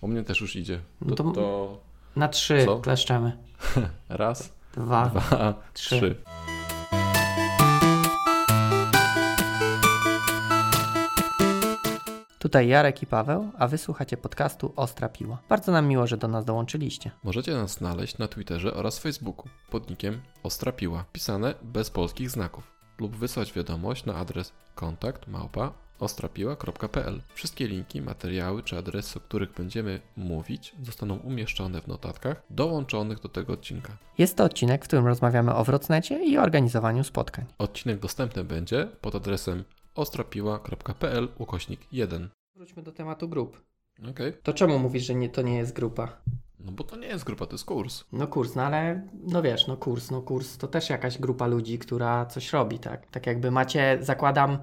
U mnie też już idzie. No To, to- to Na trzy Co? kleszczemy. raz, Dwa. dwa, trzy. trzy. Tutaj Jarek i Paweł, a wysłuchacie podcastu Ostra Piła. Bardzo nam miło, że do nas dołączyliście. Możecie nas znaleźć na Twitterze oraz Facebooku pod nickiem Ostra Piła, pisane bez polskich znaków, lub wysłać wiadomość na adres kontakt małpa ostrapiła.pl. Wszystkie linki, materiały czy adresy, o których będziemy mówić, zostaną umieszczone w notatkach dołączonych do tego odcinka. Jest to odcinek, w którym rozmawiamy o Wrocnecie i organizowaniu spotkań. Odcinek dostępny będzie pod adresem ostrapiła.pl ukośnik 1. Wróćmy do tematu grup. Okej. To czemu mówisz, że nie, to nie jest grupa? No bo to nie jest grupa, to jest kurs. No kurs, no ale no wiesz, no kurs, no kurs to też jakaś grupa ludzi, która coś robi, tak? Tak jakby macie, zakładam,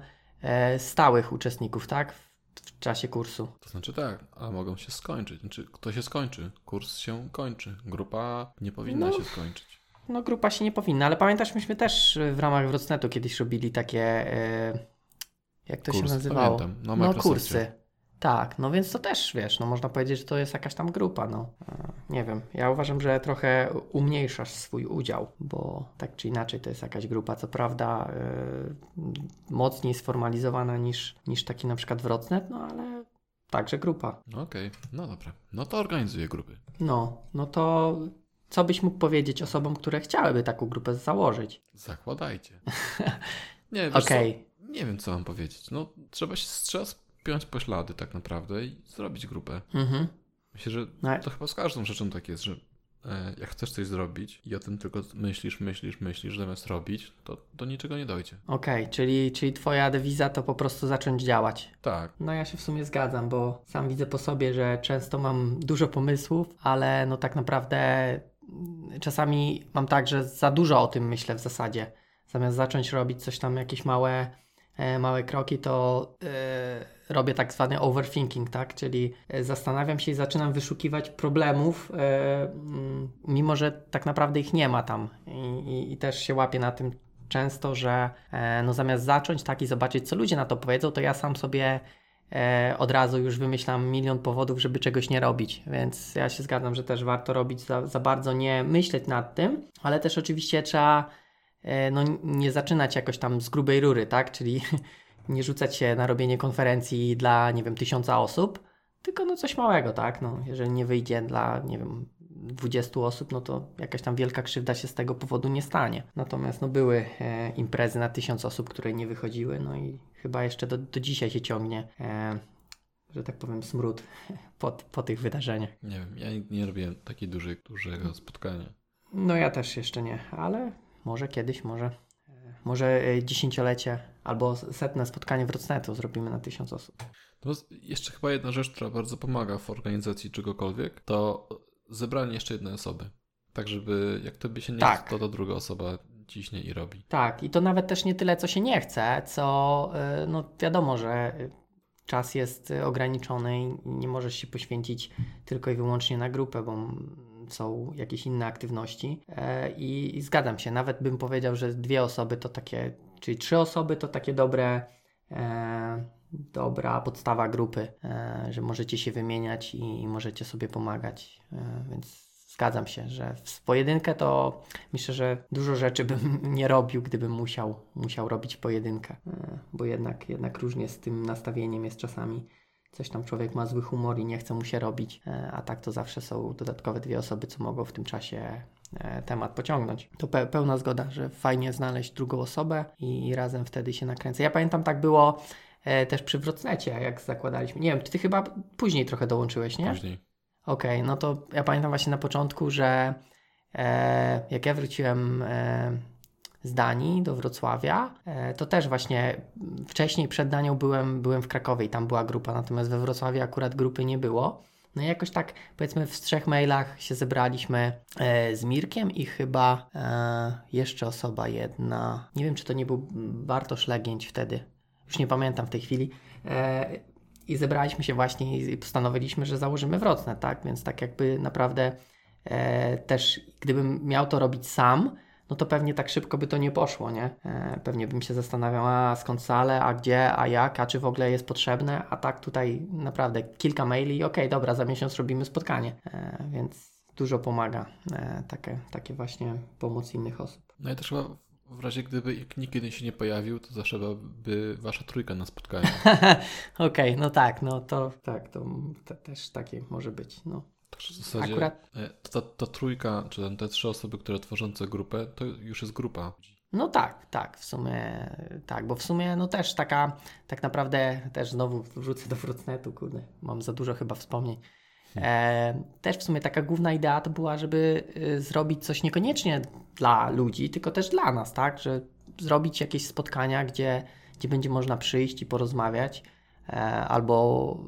stałych uczestników, tak? W, czasie kursu. To znaczy tak, a mogą się skończyć. Znaczy, kto się skończy? Kurs się kończy. Grupa nie powinna No. się skończyć. No grupa się nie powinna, ale pamiętasz, myśmy też e, w ramach Wrocnetu kiedyś robili takie, e, jak to Kurs, się nazywało? pamiętam, no Microsoftie. kursy. Tak, no więc to też, wiesz, no można powiedzieć, że to jest jakaś tam grupa, no. E, Nie wiem, ja uważam, że trochę umniejszasz swój udział, bo tak czy inaczej to jest jakaś grupa, co prawda e, mocniej sformalizowana niż, niż taki na przykład Wrocnet, no ale także grupa. No Okej, no dobra. No to organizuję grupy. No, no to co byś mógł powiedzieć osobom, które chciałyby taką grupę założyć? Zakładajcie. Nie, wiesz Okej, co? Nie wiem, co mam powiedzieć. No, trzeba się trzeba spiąć poślady tak naprawdę i zrobić grupę. mhm. Myślę, że No, to chyba z każdą rzeczą tak jest, że e, jak chcesz coś zrobić i o tym tylko myślisz, myślisz, myślisz, zamiast robić, to do niczego nie dojdzie. Okej, czyli, czyli twoja dewiza to po prostu zacząć działać. Tak. No ja się w sumie zgadzam, bo sam widzę po sobie, że często mam dużo pomysłów, ale no tak naprawdę mm, czasami mam tak, że za dużo o tym myślę w zasadzie. Zamiast zacząć robić coś tam, jakieś małe, małe kroki, to e, robię tak zwany overthinking, tak? Czyli e, zastanawiam się i zaczynam wyszukiwać problemów, e, mimo że tak naprawdę ich nie ma tam. I, i, i też się łapię na tym często, że e, no zamiast zacząć tak i zobaczyć, co ludzie na to powiedzą, to ja sam sobie e, od razu już wymyślam milion powodów, żeby czegoś nie robić. Więc ja się zgadzam, że też warto robić za, za bardzo nie myśleć nad tym, ale też oczywiście trzeba e, no, nie zaczynać jakoś tam z grubej rury, tak? Czyli nie rzucać się na robienie konferencji dla, nie wiem, tysiąca osób, tylko no coś małego, tak? No, jeżeli nie wyjdzie dla, nie wiem, 20 osób, no to jakaś tam wielka krzywda się z tego powodu nie stanie. Natomiast no były e, imprezy na tysiąc osób, które nie wychodziły, no i chyba jeszcze do, do dzisiaj się ciągnie, e, że tak powiem, smród po, po tych wydarzeniach. Nie wiem, ja nie robiłem dużej, dużego spotkania. No ja też jeszcze nie, ale może kiedyś, może, e, może e, dziesięciolecie albo setne spotkanie Wrocnetu zrobimy na tysiąc osób. Z- jeszcze chyba jedna rzecz, która bardzo pomaga w organizacji czegokolwiek, to zebranie jeszcze jednej osoby. Tak, żeby jak tobie się nie Tak. chce, to ta druga osoba ciśnie i robi. Tak, i to nawet też nie tyle, co się nie chce, co y, no wiadomo, że czas jest ograniczony i nie możesz się poświęcić tylko i wyłącznie na grupę, bo są jakieś inne aktywności. E, I, I zgadzam się, nawet bym powiedział, że dwie osoby to takie, czyli trzy osoby to takie dobre. E, dobra podstawa grupy, e, że możecie się wymieniać i, możecie sobie pomagać, więc zgadzam się, że w pojedynkę to myślę, że dużo rzeczy bym nie robił, gdybym musiał, musiał robić pojedynkę, bo jednak, jednak różnie z tym nastawieniem jest czasami. Coś tam człowiek ma zły humor i nie chce mu się robić, e, a tak to zawsze są dodatkowe dwie osoby, co mogą w tym czasie e, temat pociągnąć. To pe- pełna zgoda, że fajnie znaleźć drugą osobę i, razem wtedy się nakręcę. Ja pamiętam tak było e, też przy Wrocnecie, jak zakładaliśmy. Nie wiem, ty chyba później trochę dołączyłeś, nie? Później. Okej, no to ja pamiętam właśnie na początku, że e, jak ja wróciłem e, z Danii do Wrocławia, e, to też właśnie wcześniej przed Danią byłem, byłem w Krakowie i tam była grupa, natomiast we Wrocławiu akurat grupy nie było. No i jakoś tak powiedzmy w trzech mailach się zebraliśmy e, z Mirkiem i chyba e, jeszcze osoba jedna. Nie wiem, czy to nie był Bartosz Legięć wtedy. Już nie pamiętam w tej chwili. I zebraliśmy się właśnie i postanowiliśmy, że założymy Wrocnet, tak? Więc tak jakby naprawdę też gdybym miał to robić sam, no to pewnie tak szybko by to nie poszło, nie? E, pewnie bym się zastanawiał, a skąd sale, a gdzie, a jak, a czy w ogóle jest potrzebne, a tak tutaj naprawdę kilka maili i okej, okay, dobra, za miesiąc robimy spotkanie, e, więc dużo pomaga e, takie, takie właśnie pomoc innych osób. No i też chyba w razie gdyby nikt kiedy się nie pojawił, to zawsze by wasza trójka na spotkaniu. Okej, okay, no tak, no to tak, to, to też takie może być, no. W zasadzie Akurat... E, ta, ta trójka, czy te trzy osoby, które tworzące grupę, to już jest grupa. No tak, tak, w sumie tak, bo w sumie no też taka, tak naprawdę też znowu wrócę do Fruitnetu, kurde, mam za dużo chyba wspomnień. Hmm. E, też w sumie taka główna idea to była, żeby y, zrobić coś niekoniecznie dla ludzi, tylko też dla nas, tak, że zrobić jakieś spotkania, gdzie, gdzie będzie można przyjść i porozmawiać, e, albo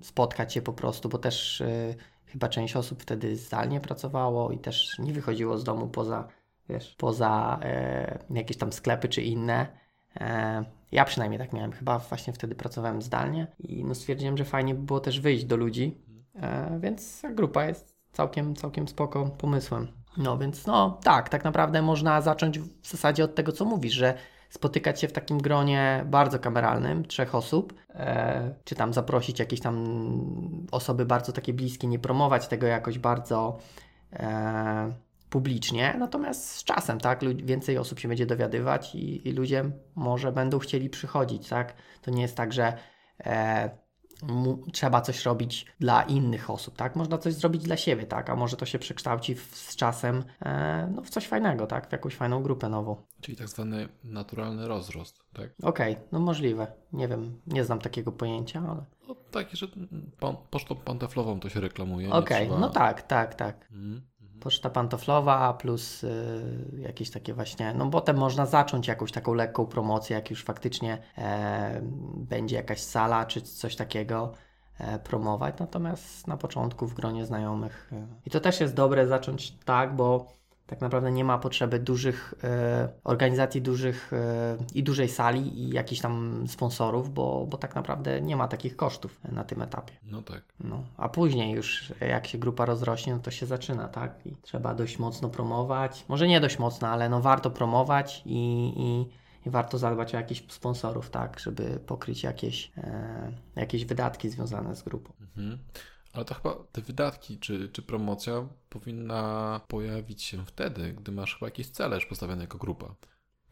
y, spotkać się po prostu, bo też y, chyba część osób wtedy zdalnie pracowało i też nie wychodziło z domu poza, wiesz, poza e, jakieś tam sklepy czy inne. E, ja przynajmniej tak miałem, chyba właśnie wtedy pracowałem zdalnie i no stwierdziłem, że fajnie by było też wyjść do ludzi, e, więc grupa jest całkiem, całkiem spoko pomysłem. No więc no tak, tak naprawdę można zacząć w zasadzie od tego, co mówisz, że spotykać się w takim gronie bardzo kameralnym, trzech osób, e, czy tam zaprosić jakieś tam osoby bardzo takie bliskie, nie promować tego jakoś bardzo e, publicznie, natomiast z czasem, tak, więcej osób się będzie dowiadywać i, i ludzie może będą chcieli przychodzić, tak, to nie jest tak, że e, trzeba coś robić dla innych osób, tak? Można coś zrobić dla siebie, tak? A może to się przekształci w, z czasem e, no, w coś fajnego, tak? W jakąś fajną grupę nową. Czyli tak zwany naturalny rozrost, tak? Okej, okay, no możliwe. Nie wiem, nie znam takiego pojęcia, ale... No takie, że pan, pocztą pantoflową to się reklamuje. Okej, okay, trzeba... no tak, tak, tak. Mm poczta pantoflowa plus y, jakieś takie właśnie, no potem można zacząć jakąś taką lekką promocję, jak już faktycznie e, będzie jakaś sala czy coś takiego e, promować, natomiast na początku w gronie znajomych. E, I to też jest dobre zacząć tak, bo tak naprawdę nie ma potrzeby dużych e, organizacji, dużych e, i dużej sali i jakichś tam sponsorów, bo, bo tak naprawdę nie ma takich kosztów na tym etapie. No tak. No, a później już jak się grupa rozrośnie, no to się zaczyna, tak? I trzeba dość mocno promować. Może nie dość mocno, ale no warto promować i, i i warto zadbać o jakichś sponsorów, tak, żeby pokryć jakieś, e, jakieś wydatki związane z grupą. Mhm. Ale to chyba te wydatki czy, czy promocja powinna pojawić się wtedy, gdy masz chyba jakieś cele już postawione jako grupa.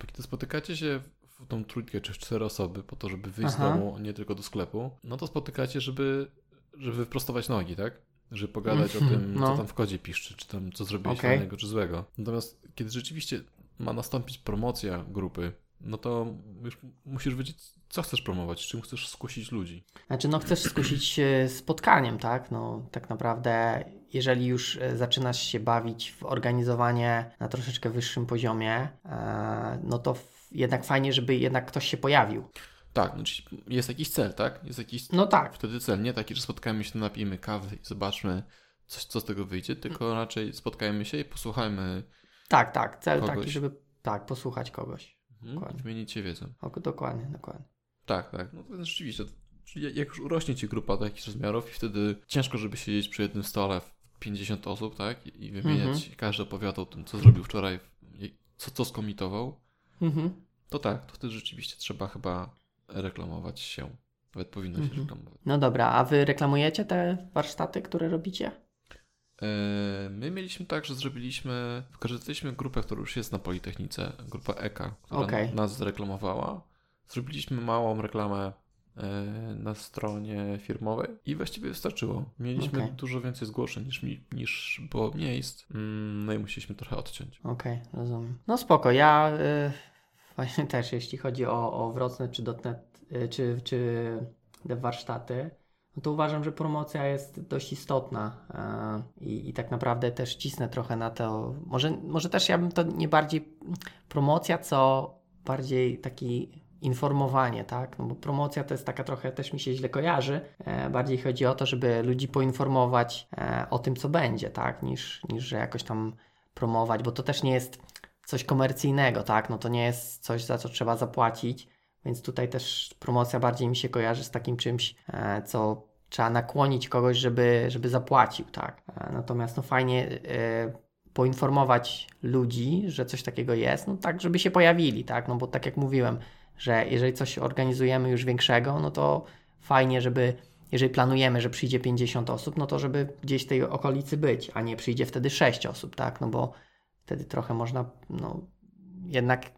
Bo kiedy spotykacie się w tą trójkę czy cztery osoby po to, żeby wyjść Aha. z domu, nie tylko do sklepu, no to spotykacie, żeby, żeby wyprostować nogi, tak? Żeby pogadać o tym, no. co tam w kodzie piszczy, czy tam co zrobiłeś okay. fajnego czy złego. Natomiast kiedy rzeczywiście ma nastąpić promocja grupy, no to już musisz wiedzieć, co chcesz promować, czym chcesz skusić ludzi. Znaczy, no chcesz skusić spotkaniem, tak? No tak naprawdę, jeżeli już e, zaczynasz się bawić w organizowanie na troszeczkę wyższym poziomie, e, no to jednak fajnie, żeby jednak ktoś się pojawił. Tak, no, jest jakiś cel, tak? Jest jakiś no tak. wtedy cel, nie taki, że spotkamy się, napijemy kawy i zobaczmy, coś, co z tego wyjdzie, tylko raczej spotkajmy się i posłuchajmy. Tak, tak. Cel kogoś. taki, żeby tak, posłuchać kogoś. Wymienić się wiedzą. O, dokładnie, dokładnie. Tak, tak. No to rzeczywiście. Jak już urośnie ci grupa do jakichś rozmiarów i wtedy ciężko, żeby siedzieć przy jednym stole w 50 osób, tak? I wymieniać, mhm. każdy opowiadał o tym, co zrobił wczoraj, co, co skomitował. Mhm. To tak, to wtedy rzeczywiście trzeba chyba reklamować się. Nawet powinno się mhm. reklamować. No dobra, a wy reklamujecie te warsztaty, które robicie? E, my mieliśmy tak, że zrobiliśmy, wykorzystaliśmy grupę, która już jest na Politechnice, grupa EKA, która okay. nas zreklamowała. Zrobiliśmy małą reklamę e, na stronie firmowej i właściwie wystarczyło. Mieliśmy okay. dużo więcej zgłoszeń niż, niż było miejsc, mm, no i musieliśmy trochę odciąć. Okej, okay, rozumiem. No spoko, ja y, właśnie też jeśli chodzi o, o Wrocław czy .NET, y, czy, czy te warsztaty, no to uważam, że promocja jest dość istotna e, i, i, tak naprawdę też cisnę trochę na to. Może, może też ja bym to nie bardziej promocja, co bardziej taki informowanie, tak? No bo promocja to jest taka trochę, też mi się źle kojarzy. E, bardziej chodzi o to, żeby ludzi poinformować e, o tym, co będzie, tak? Niż, niż że jakoś tam promować, bo to też nie jest coś komercyjnego, tak? No to nie jest coś, za co trzeba zapłacić. Więc tutaj też promocja bardziej mi się kojarzy z takim czymś, e, co trzeba nakłonić kogoś, żeby, żeby zapłacił, tak. E, natomiast no fajnie e, poinformować ludzi, że coś takiego jest, no tak, żeby się pojawili, tak, no bo tak jak mówiłem, że jeżeli coś organizujemy już większego, no to fajnie, żeby jeżeli planujemy, że przyjdzie 50 osób, no to żeby gdzieś w tej okolicy być, a nie przyjdzie wtedy 6 osób, tak? No bo wtedy trochę można, no jednak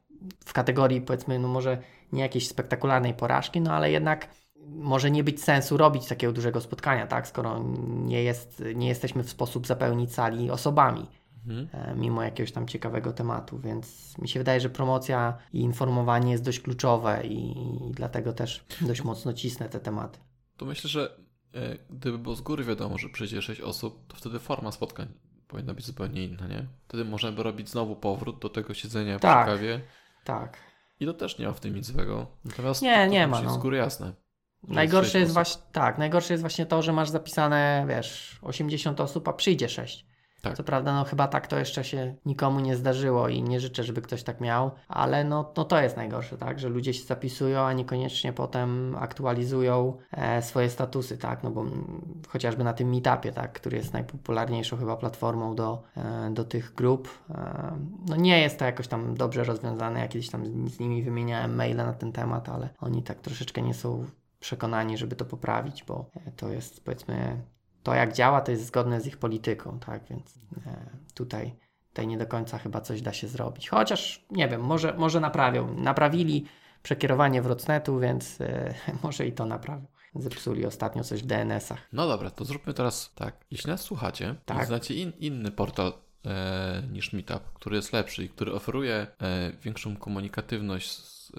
w kategorii powiedzmy, no może nie jakiejś spektakularnej porażki, no ale jednak może nie być sensu robić takiego dużego spotkania, tak? Skoro nie, jest, nie jesteśmy w sposób zapełnić sali osobami. Mhm. E, mimo jakiegoś tam ciekawego tematu, więc mi się wydaje, że promocja i informowanie jest dość kluczowe i, i dlatego też dość mocno cisnę te tematy to myślę, że e, gdyby było z góry wiadomo, że przyjdzie 6 osób, to wtedy forma spotkań powinna być zupełnie inna, nie? Wtedy można by robić znowu powrót do tego siedzenia tak, przy kawie. Tak. I to też nie ma w tym nic złego. Natomiast nie, to, nie ma. No. z góry jasne. Najgorsze jest, właśnie, tak, najgorsze jest właśnie to, że masz zapisane, wiesz, 80 osób, a przyjdzie 6. Tak. Co prawda, no chyba tak to jeszcze się nikomu nie zdarzyło i nie życzę, żeby ktoś tak miał, ale no, no to jest najgorsze, tak, że ludzie się zapisują, a niekoniecznie potem aktualizują e, swoje statusy, tak, no bo m, chociażby na tym meetupie, tak, który jest najpopularniejszą chyba platformą do, e, do tych grup, e, no nie jest to jakoś tam dobrze rozwiązane, ja kiedyś tam z nimi wymieniałem maile na ten temat, ale oni tak troszeczkę nie są przekonani, żeby to poprawić, bo to jest powiedzmy to, jak działa, to jest zgodne z ich polityką, tak? Więc e, tutaj, tutaj nie do końca chyba coś da się zrobić. Chociaż nie wiem, może, może naprawią. Naprawili przekierowanie w Rocnetu, więc e, może i to naprawią. Zepsuli ostatnio coś w DNS-ach. No dobra, to zróbmy teraz tak. Jeśli nas słuchacie tak. znacie in, inny portal e, niż Meetup, który jest lepszy i który oferuje e, większą komunikatywność z,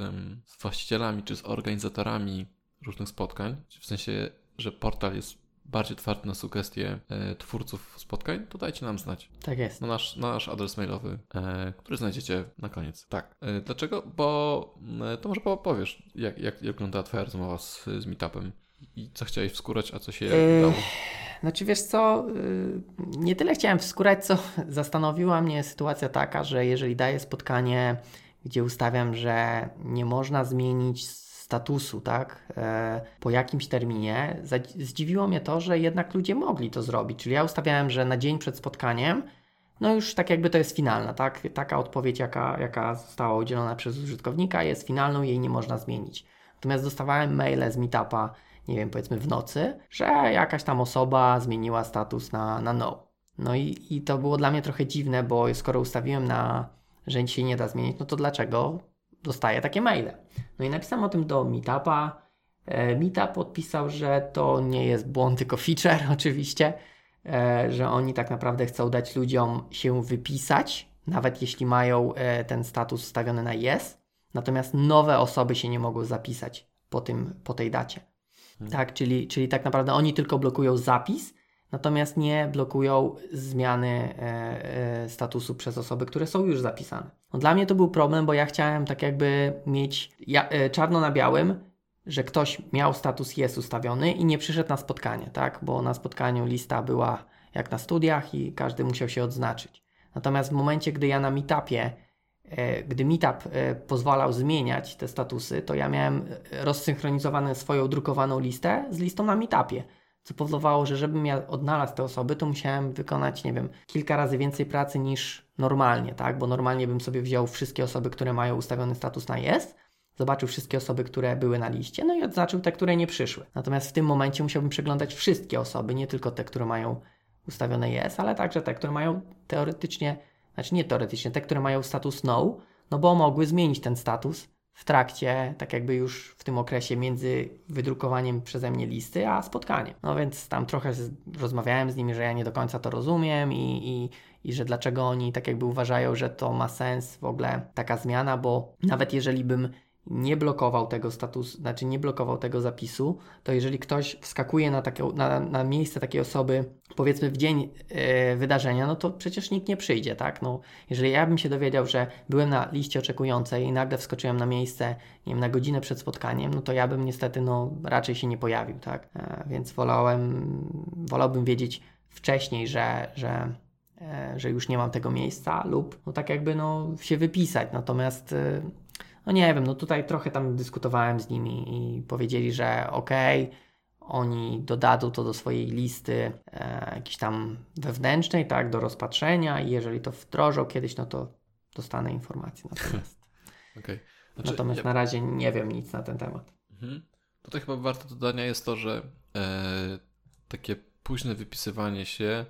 z właścicielami czy z organizatorami różnych spotkań, w sensie, że portal jest bardziej otwarty na sugestie e, twórców spotkań, to dajcie nam znać. Tak jest. Na nasz, na nasz adres mailowy, e, który znajdziecie na koniec. Tak. E, dlaczego? Bo e, to może powiesz, jak, jak, jak wyglądała Twoja rozmowa z, z Meetupem i co chciałeś wskórać, a co się yy, udało? Znaczy wiesz co, yy, nie tyle chciałem wskórać, co zastanowiła mnie sytuacja taka, że jeżeli daję spotkanie, gdzie ustawiam, że nie można zmienić statusu, tak, e, po jakimś terminie, zdziwiło mnie to, że jednak ludzie mogli to zrobić. Czyli ja ustawiałem, że na dzień przed spotkaniem, no już tak jakby to jest finalna, tak? Taka odpowiedź, jaka, jaka została udzielona przez użytkownika, jest finalną, jej nie można zmienić. Natomiast dostawałem maile z meetupa, nie wiem, powiedzmy w nocy, że jakaś tam osoba zmieniła status na, na no. No i, i to było dla mnie trochę dziwne, bo skoro ustawiłem na, że się nie da zmienić, no to dlaczego dostaję takie maile. No i napisałem o tym do Meetupa. E, Meetup odpisał, że to nie jest błąd, tylko feature oczywiście, e, że oni tak naprawdę chcą dać ludziom się wypisać, nawet jeśli mają e, ten status stawiony na yes, natomiast nowe osoby się nie mogą zapisać po, tym, po tej dacie. Hmm. Tak, czyli, czyli tak naprawdę oni tylko blokują zapis, natomiast nie blokują zmiany statusu przez osoby, które są już zapisane. No, dla mnie to był problem, bo ja chciałem tak jakby mieć ja, e, czarno na białym, że ktoś miał status jest ustawiony i nie przyszedł na spotkanie, tak? Bo na spotkaniu lista była jak na studiach i każdy musiał się odznaczyć. Natomiast w momencie, gdy ja na meetupie, e, gdy meetup e, pozwalał zmieniać te statusy, to ja miałem rozsynchronizowaną swoją drukowaną listę z listą na meetupie co powodowało, że żebym ja odnalazł te osoby, to musiałem wykonać, nie wiem, kilka razy więcej pracy niż normalnie, tak? Bo normalnie bym sobie wziął wszystkie osoby, które mają ustawiony status na jest, zobaczył wszystkie osoby, które były na liście, no i odznaczył te, które nie przyszły. Natomiast w tym momencie musiałbym przeglądać wszystkie osoby, nie tylko te, które mają ustawione jest, ale także te, które mają teoretycznie, znaczy nie teoretycznie, te, które mają status no, no bo mogły zmienić ten status w trakcie, tak jakby już w tym okresie między wydrukowaniem przeze mnie listy, a spotkaniem. No więc tam trochę z, rozmawiałem z nimi, że ja nie do końca to rozumiem i, i, i że dlaczego oni tak jakby uważają, że to ma sens w ogóle taka zmiana, bo nawet jeżeli bym nie blokował tego statusu, znaczy nie blokował tego zapisu, to jeżeli ktoś wskakuje na, takie, na, na miejsce takiej osoby, powiedzmy w dzień yy, wydarzenia, no to przecież nikt nie przyjdzie, tak? No, jeżeli ja bym się dowiedział, że byłem na liście oczekującej i nagle wskoczyłem na miejsce, nie wiem, na godzinę przed spotkaniem, no to ja bym niestety, no, raczej się nie pojawił, tak? E, więc wolałem, wolałbym wiedzieć wcześniej, że, że że już nie mam tego miejsca lub no tak jakby no się wypisać. Natomiast e, no nie wiem, no tutaj trochę tam dyskutowałem z nimi i powiedzieli, że okej, okay, oni dodadzą to do swojej listy e, jakiejś tam wewnętrznej, tak, do rozpatrzenia i jeżeli to wdrożą kiedyś, no to dostanę informację. Natomiast, okay. znaczy, natomiast ja... na razie nie wiem nic na ten temat. Mhm. Tutaj chyba warto dodania jest to, że e, takie późne wypisywanie się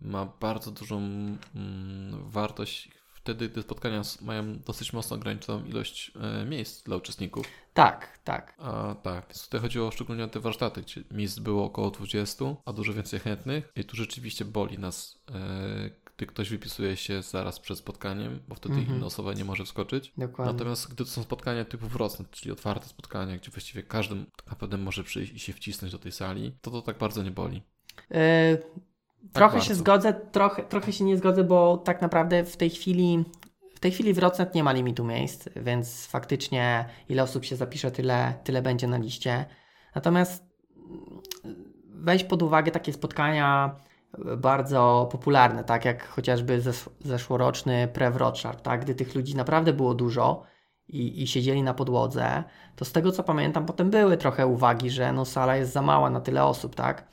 ma bardzo dużą mm, wartość wtedy, gdy spotkania mają dosyć mocno ograniczoną ilość e, miejsc dla uczestników. Tak, tak. A tak, więc tutaj chodziło szczególnie o te warsztaty, gdzie miejsc było około 20, a dużo więcej chętnych i tu rzeczywiście boli nas, e, gdy ktoś wypisuje się zaraz przed spotkaniem, bo wtedy -hmm. inna osoba nie może wskoczyć. Dokładnie. Natomiast gdy to są spotkania typu wrocne, czyli otwarte spotkania, gdzie właściwie każdy tak naprawdę może przyjść i się wcisnąć do tej sali, to to tak bardzo nie boli. Yy, tak trochę bardzo. się zgodzę, trochę, trochę się nie zgodzę, bo tak naprawdę w tej chwili w tej chwili w Rocnet nie ma limitu miejsc, więc faktycznie ile osób się zapisze, tyle, tyle będzie na liście. Natomiast weź pod uwagę takie spotkania bardzo popularne, tak jak chociażby zesz zeszłoroczny Prewrotchard, tak? gdy tych ludzi naprawdę było dużo i, i siedzieli na podłodze, to z tego co pamiętam potem były trochę uwagi, że no sala jest za mała na tyle osób, tak?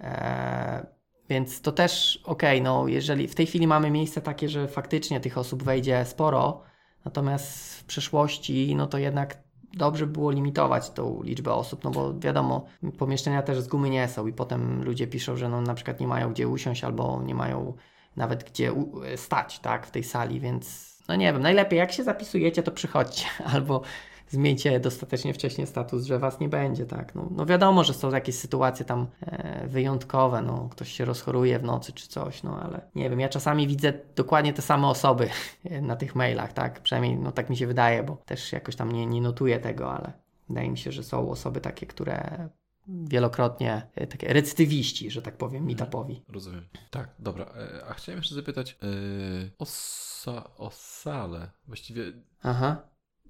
Eee, więc to też okej, okay, no jeżeli w tej chwili mamy miejsce takie, że faktycznie tych osób wejdzie sporo, natomiast w przyszłości, no to jednak dobrze było limitować tą liczbę osób, no bo wiadomo, pomieszczenia też z gumy nie są i potem ludzie piszą, że no na przykład nie mają gdzie usiąść albo nie mają nawet gdzie stać, tak, w tej sali, więc no nie wiem, najlepiej jak się zapisujecie, to przychodźcie albo zmieńcie dostatecznie wcześnie status, że was nie będzie, tak. No, no wiadomo, że są jakieś sytuacje tam e, wyjątkowe, no ktoś się rozchoruje w nocy czy coś, no ale nie wiem, ja czasami widzę dokładnie te same osoby na tych mailach, tak, przynajmniej no tak mi się wydaje, bo też jakoś tam nie, nie notuję tego, ale wydaje mi się, że są osoby takie, które wielokrotnie e, takie recydywiści, że tak powiem, mhm. meetupowi. Rozumiem. Tak, dobra. E, a chciałem jeszcze zapytać yy, o, sa, o salę. Właściwie. Aha.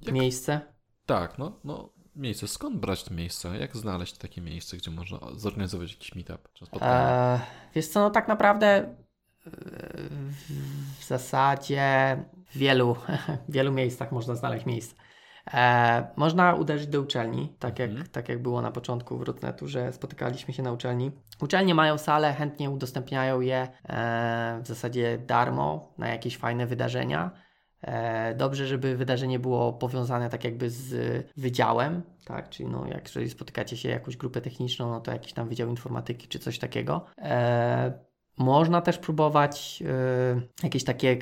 Jak, miejsce? Tak, no, no miejsce. Skąd brać to miejsce? Jak znaleźć takie miejsce, gdzie można zorganizować jakiś meetup? Czy eee, wiesz co, no tak naprawdę e, w zasadzie w wielu, wielu miejscach można znaleźć miejsce. E, można uderzyć do uczelni, tak jak, mhm. tak jak było na początku w Rutnetu, że spotykaliśmy się na uczelni. Uczelnie mają sale, chętnie udostępniają je e, w zasadzie darmo na jakieś fajne wydarzenia. E, dobrze, żeby wydarzenie było powiązane tak jakby z wydziałem, tak? Czyli no, jak jeżeli spotykacie się jakąś grupę techniczną, no to jakiś tam wydział informatyki czy coś takiego. E, można też próbować e, jakieś takie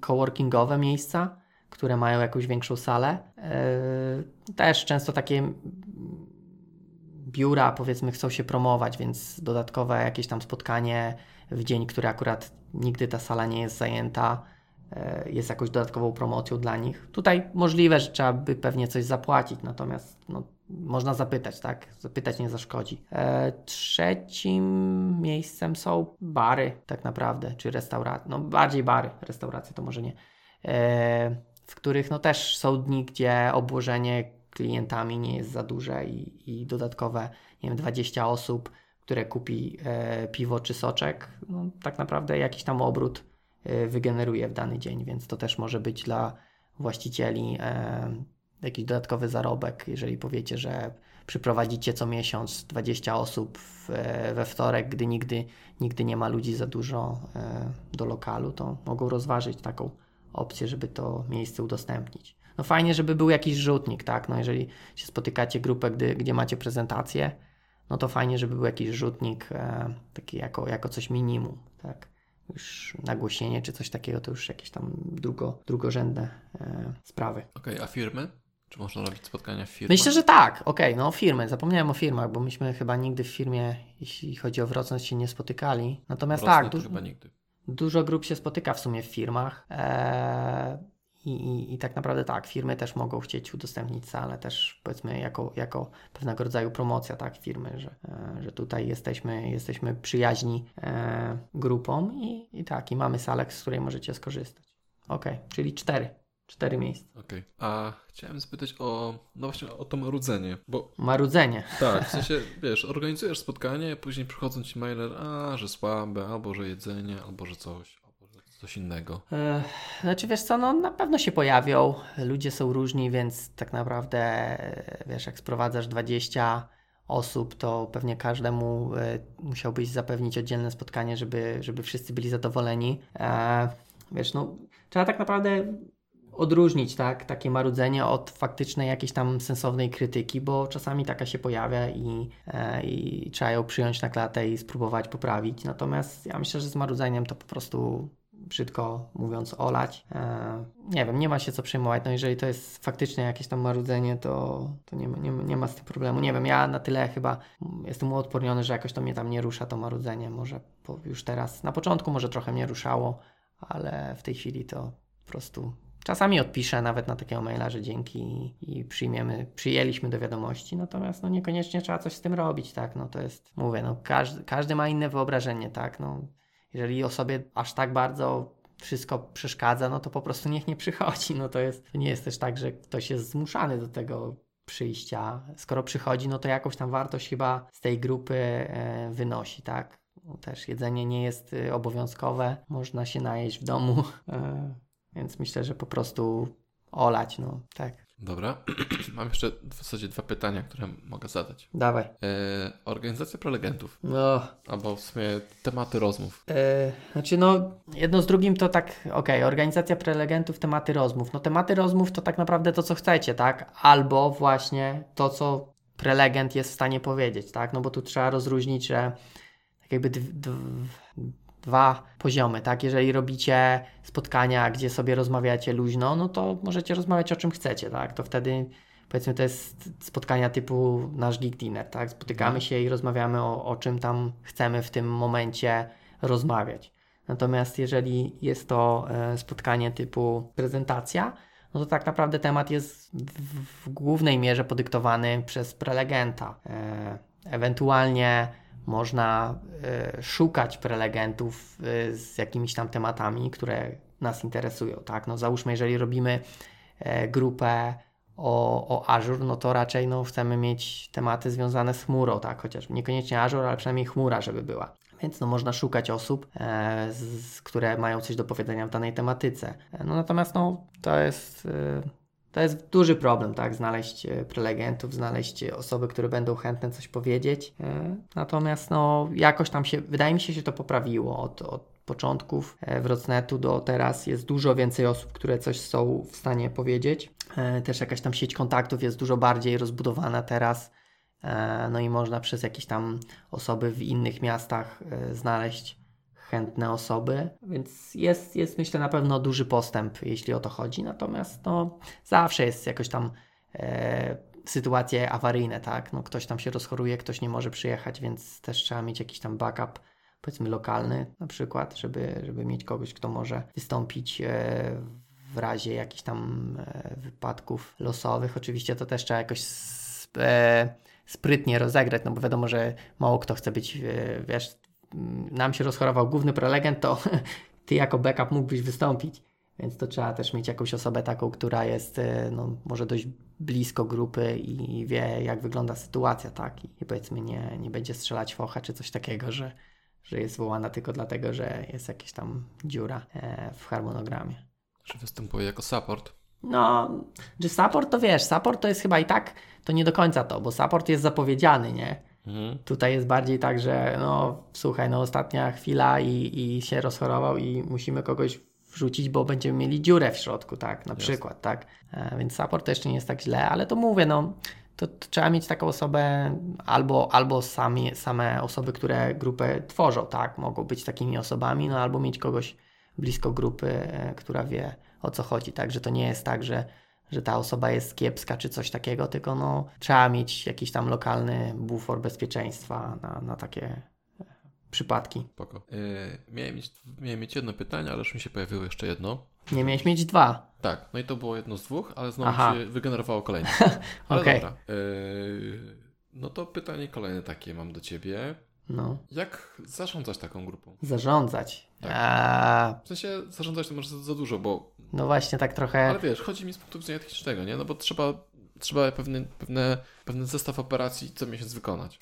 coworkingowe miejsca, które mają jakąś większą salę. Też często takie biura, powiedzmy, chcą się promować, więc dodatkowe jakieś tam spotkanie w dzień, który akurat nigdy ta sala nie jest zajęta jest jakąś dodatkową promocją dla nich. Tutaj możliwe, że trzeba by pewnie coś zapłacić, natomiast no, można zapytać, tak? Zapytać nie zaszkodzi. E, trzecim miejscem są bary, tak naprawdę, czy restauracje. No bardziej bary, restauracje to może nie. E, w których no też są dni, gdzie obłożenie klientami nie jest za duże i, i dodatkowe, nie wiem, 20 osób, które kupi e, piwo czy soczek, no tak naprawdę jakiś tam obrót wygeneruje w dany dzień, więc to też może być dla właścicieli e, jakiś dodatkowy zarobek, jeżeli powiecie, że przyprowadzicie co miesiąc 20 osób e, we wtorek, gdy nigdy, nigdy nie ma ludzi za dużo e, do lokalu, to mogą rozważyć taką opcję, żeby to miejsce udostępnić. No fajnie, żeby był jakiś rzutnik, tak? No jeżeli się spotykacie grupę, gdy, gdzie macie prezentację, no to fajnie, żeby był jakiś rzutnik e, taki jako, jako coś minimum, tak? Już nagłośnienie czy coś takiego, to już jakieś tam drugo, drugorzędne e, sprawy. Okej, okay, a firmy? Czy można robić spotkania w firmach? Myślę, że tak. Okej, okay, no firmy. Zapomniałem o firmach, bo myśmy chyba nigdy w firmie, jeśli chodzi o Wrocław, się nie spotykali. Natomiast tak, du- chyba nigdy. dużo grup się spotyka w sumie w firmach. Eee, i, i, I tak naprawdę tak, firmy też mogą chcieć udostępnić salę, też powiedzmy jako, jako pewnego rodzaju promocja tak firmy, że, e, że tutaj jesteśmy, jesteśmy przyjaźni e, grupą i, i tak, i mamy salę, z której możecie skorzystać. Ok, czyli cztery. Cztery miejsca. Okej. Okay. A chciałem zapytać o, no właśnie o to marudzenie, bo... Marudzenie. Tak, w sensie, wiesz, organizujesz spotkanie, później przychodzą ci mailer, a, że słabe, albo że jedzenie, albo że coś coś innego? E, znaczy wiesz co, no na pewno się pojawią. Ludzie są różni, więc tak naprawdę wiesz, jak sprowadzasz 20 osób, to pewnie każdemu e, musiałbyś zapewnić oddzielne spotkanie, żeby, żeby wszyscy byli zadowoleni. E, wiesz, no, trzeba tak naprawdę odróżnić tak, takie marudzenie od faktycznej jakiejś tam sensownej krytyki, bo czasami taka się pojawia i, i trzeba ją przyjąć na klatę i spróbować poprawić. Natomiast ja myślę, że z marudzeniem to po prostu brzydko mówiąc, olać. E, nie wiem, nie ma się co przejmować. No jeżeli to jest faktycznie jakieś tam marudzenie, to, to nie, ma, nie, nie ma z tym problemu. Nie wiem, ja na tyle chyba jestem uodporniony, że jakoś to mnie tam nie rusza to marudzenie. Może już teraz, na początku może trochę mnie ruszało, ale w tej chwili to po prostu Czasami odpiszę nawet na takiego maila, że dzięki i przyjmiemy, przyjęliśmy do wiadomości, natomiast no niekoniecznie trzeba coś z tym robić, tak, no to jest, mówię, no każdy, każdy ma inne wyobrażenie, tak, no jeżeli osobie aż tak bardzo wszystko przeszkadza, no to po prostu niech nie przychodzi. No to jest, nie jest też tak, że ktoś jest zmuszany do tego przyjścia. Skoro przychodzi, no to jakąś tam wartość chyba z tej grupy e, wynosi, tak? No też jedzenie nie jest e, obowiązkowe, można się najeść w domu, e, więc myślę, że po prostu olać, no tak. Dobra. Mam jeszcze w zasadzie dwa pytania, które mogę zadać. Dawaj. E, organizacja prelegentów. No. Albo w sumie tematy rozmów. E, znaczy, no, jedno z drugim to tak, okej, okay, organizacja prelegentów, tematy rozmów. No, tematy rozmów to tak naprawdę to, co chcecie, tak? Albo właśnie to, co prelegent jest w stanie powiedzieć, tak? No, bo tu trzeba rozróżnić, że tak jakby dwa poziomy, tak? Jeżeli robicie spotkania, gdzie sobie rozmawiacie luźno, no to możecie rozmawiać o czym chcecie, tak? To wtedy powiedzmy to jest spotkania typu nasz Geek Dinner, tak? Spotykamy mhm. się i rozmawiamy o, o czym tam chcemy w tym momencie rozmawiać. Natomiast jeżeli jest to e, spotkanie typu prezentacja, no to tak naprawdę temat jest w, w głównej mierze podyktowany przez prelegenta. E, ewentualnie można y, szukać prelegentów y, z jakimiś tam tematami, które nas interesują, tak? No załóżmy, jeżeli robimy y, grupę o, o Azure, no to raczej no, chcemy mieć tematy związane z chmurą, tak? Chociaż niekoniecznie Azure, ale przynajmniej chmura, żeby była. Więc no, można szukać osób, e, z, które mają coś do powiedzenia w danej tematyce. No natomiast no, to jest to jest duży problem, tak? Znaleźć e, prelegentów, znaleźć osoby, które będą chętne coś powiedzieć. E, natomiast no, jakoś tam się, wydaje mi się, że to poprawiło od, od początków e, Wrocnetu do teraz jest dużo więcej osób, które coś są w stanie powiedzieć. Też jakaś tam sieć kontaktów jest dużo bardziej rozbudowana teraz. No i można przez jakieś tam osoby w innych miastach znaleźć chętne osoby, więc jest, jest myślę na pewno duży postęp, jeśli o to chodzi. Natomiast no, zawsze jest jakoś tam e, sytuacje awaryjne, tak? No, ktoś tam się rozchoruje, ktoś nie może przyjechać, więc też trzeba mieć jakiś tam backup, powiedzmy lokalny na przykład, żeby, żeby mieć kogoś, kto może wystąpić e, w razie jakichś tam e, wypadków losowych. Oczywiście to też trzeba jakoś e, sprytnie rozegrać, no bo wiadomo, że mało kto chce być, wiesz, nam się rozchorował główny prelegent, to ty jako backup mógłbyś wystąpić. Więc to trzeba też mieć jakąś osobę taką, która jest e, no, może dość blisko grupy i wie, jak wygląda sytuacja, tak? I, powiedzmy nie, nie będzie strzelać focha czy coś takiego, że, że jest wołana tylko dlatego, że jest jakaś tam dziura e, w harmonogramie. Czy występuje jako support? No, że support to wiesz, support to jest chyba i tak, to nie do końca to, bo support jest zapowiedziany, nie? Mhm. Tutaj jest bardziej tak, że no słuchaj, no ostatnia chwila i, i się rozchorował i musimy kogoś wrzucić, bo będziemy mieli dziurę w środku, tak, na Jasne. przykład, tak. E, więc support jeszcze nie jest tak źle, ale to mówię, no to, to, trzeba mieć taką osobę albo, albo sami, same osoby, które grupę tworzą, tak, mogą być takimi osobami, no albo mieć kogoś blisko grupy, e, która wie o co chodzi, tak, że to nie jest tak, że że ta osoba jest kiepska czy coś takiego, tylko no, trzeba mieć jakiś tam lokalny bufor bezpieczeństwa na, na takie e, przypadki. Spoko. Yy, miałem, mieć, miałem mieć jedno pytanie, ale już mi się pojawiło jeszcze jedno. Nie miałeś mieć dwa. Tak, no i to było jedno z dwóch, ale znowu Aha. się wygenerowało kolejne. Ale okay. dobra. Yy, no to pytanie kolejne takie mam do Ciebie. No. Jak zarządzać taką grupą? Zarządzać? Tak. A... W sensie zarządzać to może za, za dużo, bo no właśnie, tak trochę. Ale wiesz, chodzi mi z punktu widzenia technicznego, nie? No bo trzeba, trzeba pewny, pewne, pewien zestaw operacji co miesiąc wykonać.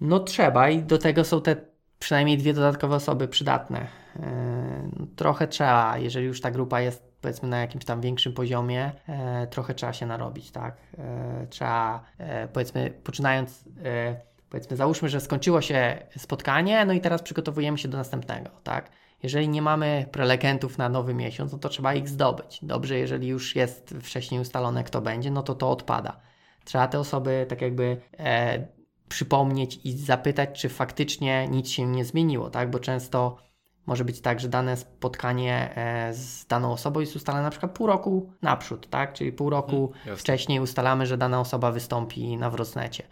No trzeba i do tego są te przynajmniej dwie dodatkowe osoby przydatne. Yy, trochę trzeba, jeżeli już ta grupa jest powiedzmy na jakimś tam większym poziomie, e, trochę trzeba się narobić, tak? E, trzeba, e, powiedzmy, poczynając, powiedzmy, załóżmy, że skończyło się spotkanie, no i teraz przygotowujemy się do następnego, tak? Jeżeli nie mamy prelegentów na nowy miesiąc, no to trzeba ich zdobyć. Dobrze, jeżeli już jest wcześniej ustalone, kto będzie, no to to odpada. Trzeba te osoby tak jakby e, przypomnieć i zapytać, czy faktycznie nic się nie zmieniło, tak? Bo często może być tak, że dane spotkanie e, z daną osobą jest ustalone na przykład pół roku naprzód, tak? Czyli pół roku Hmm, wcześniej ustalamy, że dana osoba wystąpi na Wrocnecie.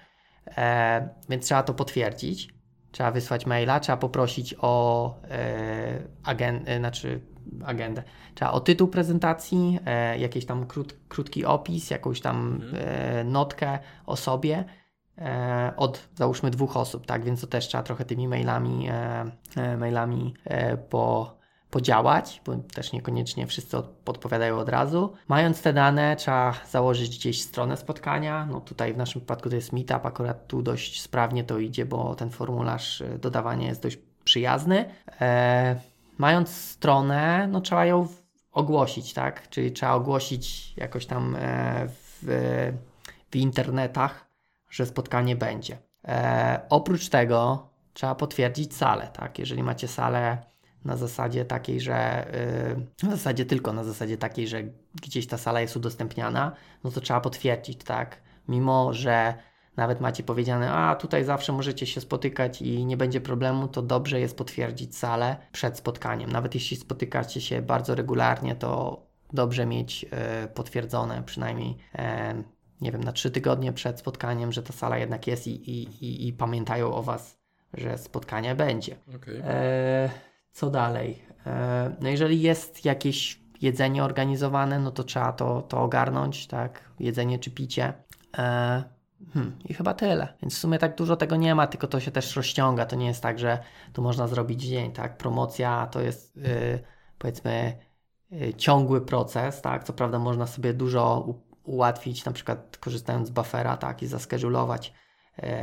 E, więc trzeba to potwierdzić. Trzeba wysłać maila, trzeba poprosić o e, agen, znaczy agendę. Trzeba o tytuł prezentacji, e, jakiś tam krót, krótki opis, jakąś tam e, notkę o sobie e, od załóżmy dwóch osób, tak? Więc to też trzeba trochę tymi mailami, e, e, mailami e, po, podziałać, bo też niekoniecznie wszyscy od, podpowiadają od razu. Mając te dane, trzeba założyć gdzieś stronę spotkania. No tutaj w naszym przypadku to jest Meetup, akurat tu dość sprawnie to idzie, bo ten formularz e, dodawania jest dość przyjazny. E, mając stronę, no trzeba ją ogłosić, tak? Czyli trzeba ogłosić jakoś tam e, w, w internetach, że spotkanie będzie. Oprócz tego trzeba potwierdzić salę, tak? Jeżeli macie salę na zasadzie takiej, że yy, w zasadzie tylko na zasadzie takiej, że gdzieś ta sala jest udostępniana, no to trzeba potwierdzić, tak? Mimo, że nawet macie powiedziane, a tutaj zawsze możecie się spotykać i nie będzie problemu, to dobrze jest potwierdzić salę przed spotkaniem. Nawet jeśli spotykacie się bardzo regularnie, to dobrze mieć e, potwierdzone przynajmniej, e, nie wiem, na trzy tygodnie przed spotkaniem, że ta sala jednak jest i, i, i, i pamiętają o Was, że spotkanie będzie. E, co dalej? E, no jeżeli jest jakieś jedzenie organizowane, no to trzeba to, to ogarnąć, tak? Jedzenie czy picie. E, hmm, I chyba tyle. Więc w sumie tak dużo tego nie ma, tylko to się też rozciąga. To nie jest tak, że tu można zrobić dzień, tak? Promocja to jest y, powiedzmy y, ciągły proces, tak? Co prawda można sobie dużo ułatwić, na przykład korzystając z buffera, tak? I zaskedulować